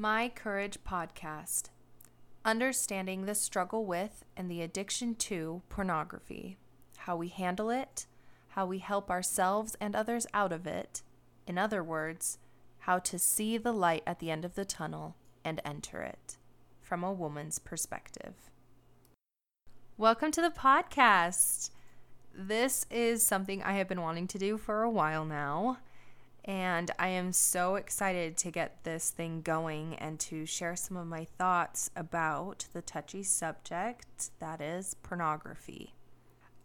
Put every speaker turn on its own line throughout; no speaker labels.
My Courage Podcast Understanding the struggle with and the addiction to pornography, how we handle it, how we help ourselves and others out of it. In other words, how to see the light at the end of the tunnel and enter it from a woman's perspective. Welcome to the podcast. This is something I have been wanting to do for a while now. And I am so excited to get this thing going and to share some of my thoughts about the touchy subject that is pornography.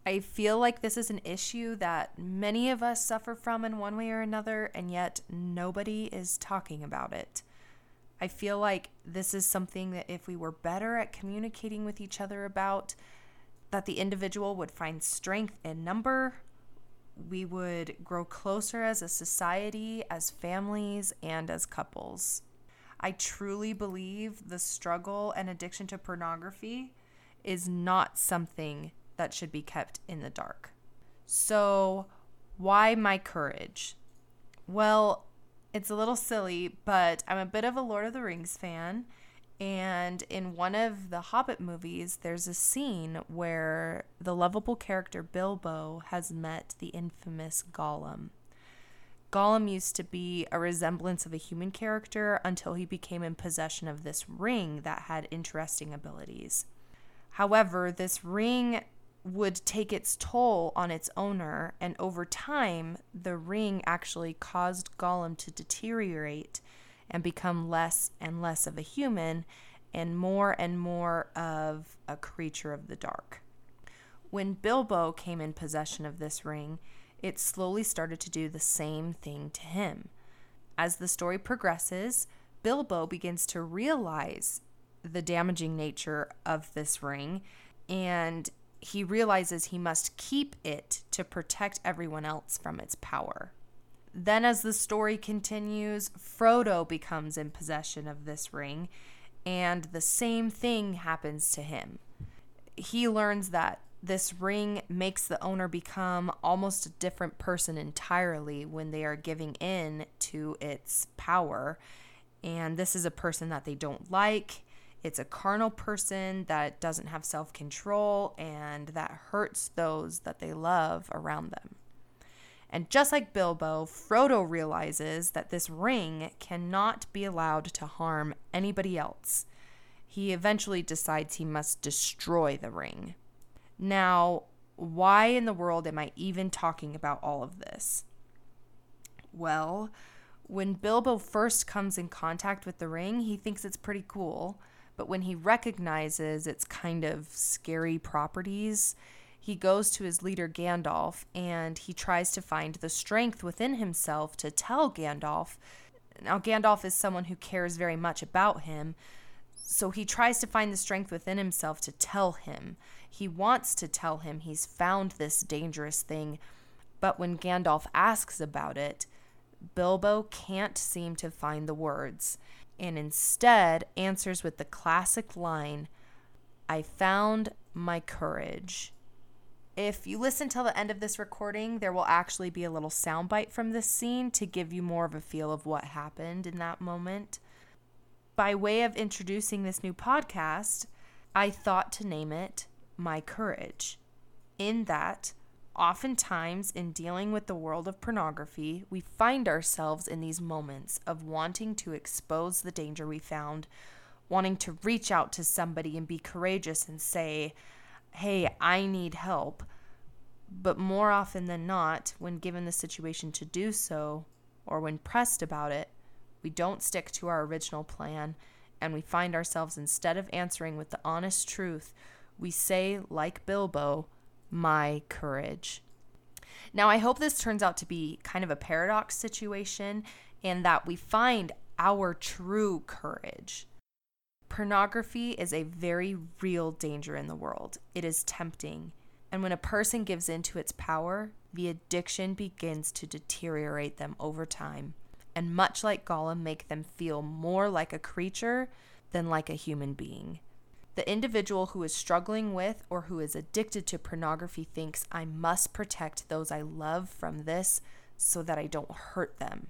I feel like this is an issue that many of us suffer from in one way or another, and yet nobody is talking about it. I feel like this is something that if we were better at communicating with each other about, that the individual would find strength in number, we would grow closer as a society, as families, and as couples. I truly believe the struggle and addiction to pornography is not something that should be kept in the dark. So, why my courage? Well, it's a little silly, but I'm a bit of a Lord of the Rings fan, and in one of the Hobbit movies, there's a scene where the lovable character Bilbo has met the infamous Gollum. Gollum used to be a resemblance of a human character until he became in possession of this ring that had interesting abilities. However, this ring would take its toll on its owner, and over time, the ring actually caused Gollum to deteriorate and become less and less of a human and more and more of a creature of the dark. When Bilbo came in possession of this ring, it slowly started to do the same thing to him. As the story progresses, Bilbo begins to realize the damaging nature of this ring and he realizes he must keep it to protect everyone else from its power. Then, as the story continues, Frodo becomes in possession of this ring, and the same thing happens to him. He learns that this ring makes the owner become almost a different person entirely when they are giving in to its power. And this is a person that they don't like. It's a carnal person that doesn't have self control and that hurts those that they love around them. And just like Bilbo, Frodo realizes that this ring cannot be allowed to harm anybody else. He eventually decides he must destroy the ring. Now, why in the world am I even talking about all of this? Well, when Bilbo first comes in contact with the ring, he thinks it's pretty cool. But when he recognizes its kind of scary properties, he goes to his leader Gandalf and he tries to find the strength within himself to tell Gandalf. Now, Gandalf is someone who cares very much about him, so he tries to find the strength within himself to tell him. He wants to tell him he's found this dangerous thing, but when Gandalf asks about it, Bilbo can't seem to find the words and instead answers with the classic line I found my courage. If you listen till the end of this recording, there will actually be a little soundbite from this scene to give you more of a feel of what happened in that moment. By way of introducing this new podcast, I thought to name it My Courage. In that, oftentimes in dealing with the world of pornography, we find ourselves in these moments of wanting to expose the danger we found, wanting to reach out to somebody and be courageous and say, hey, I need help. But more often than not, when given the situation to do so, or when pressed about it, we don't stick to our original plan and we find ourselves instead of answering with the honest truth, we say, like Bilbo, my courage. Now, I hope this turns out to be kind of a paradox situation and that we find our true courage. Pornography is a very real danger in the world. It is tempting. And when a person gives in to its power, the addiction begins to deteriorate them over time. And much like Gollum, make them feel more like a creature than like a human being. The individual who is struggling with or who is addicted to pornography thinks, I must protect those I love from this so that I don't hurt them.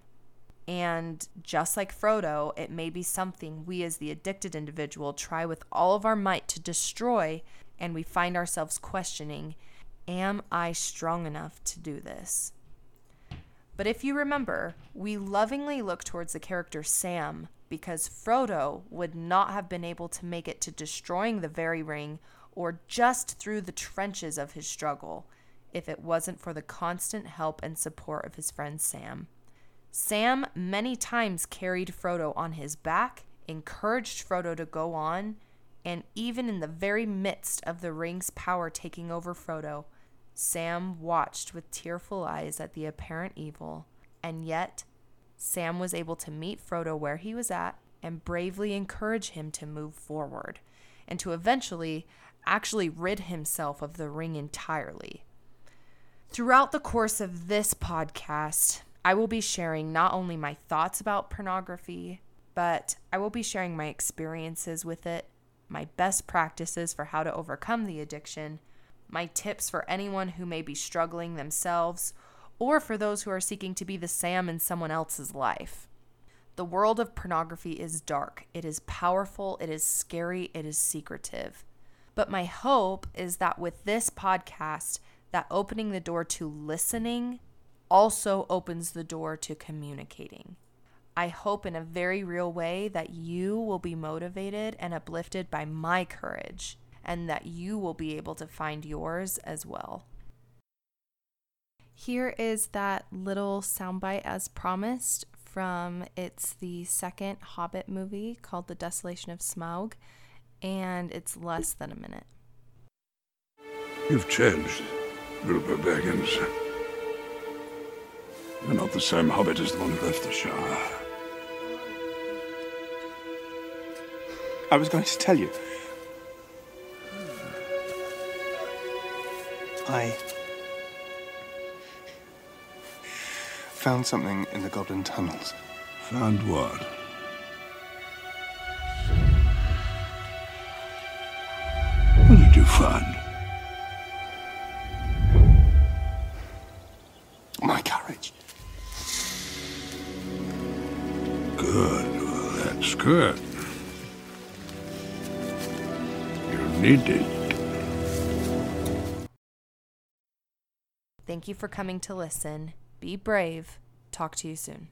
And just like Frodo, it may be something we as the addicted individual try with all of our might to destroy, and we find ourselves questioning Am I strong enough to do this? But if you remember, we lovingly look towards the character Sam because Frodo would not have been able to make it to destroying the very ring or just through the trenches of his struggle if it wasn't for the constant help and support of his friend Sam. Sam many times carried Frodo on his back, encouraged Frodo to go on, and even in the very midst of the ring's power taking over Frodo, Sam watched with tearful eyes at the apparent evil, and yet Sam was able to meet Frodo where he was at and bravely encourage him to move forward and to eventually actually rid himself of the ring entirely. Throughout the course of this podcast, I will be sharing not only my thoughts about pornography, but I will be sharing my experiences with it, my best practices for how to overcome the addiction, my tips for anyone who may be struggling themselves, or for those who are seeking to be the Sam in someone else's life. The world of pornography is dark, it is powerful, it is scary, it is secretive. But my hope is that with this podcast, that opening the door to listening also opens the door to communicating. I hope in a very real way that you will be motivated and uplifted by my courage and that you will be able to find yours as well. Here is that little soundbite as promised from it's the second Hobbit movie called The Desolation of Smaug, and it's less than a minute.
You've changed. Bilbo Baggins. You're not the same hobbit as the one who left the Shire.
I was going to tell you. I found something in the Goblin Tunnels.
Found what? What did you find? Good. Well, that's good. You need it.
Thank you for coming to listen. Be brave. Talk to you soon.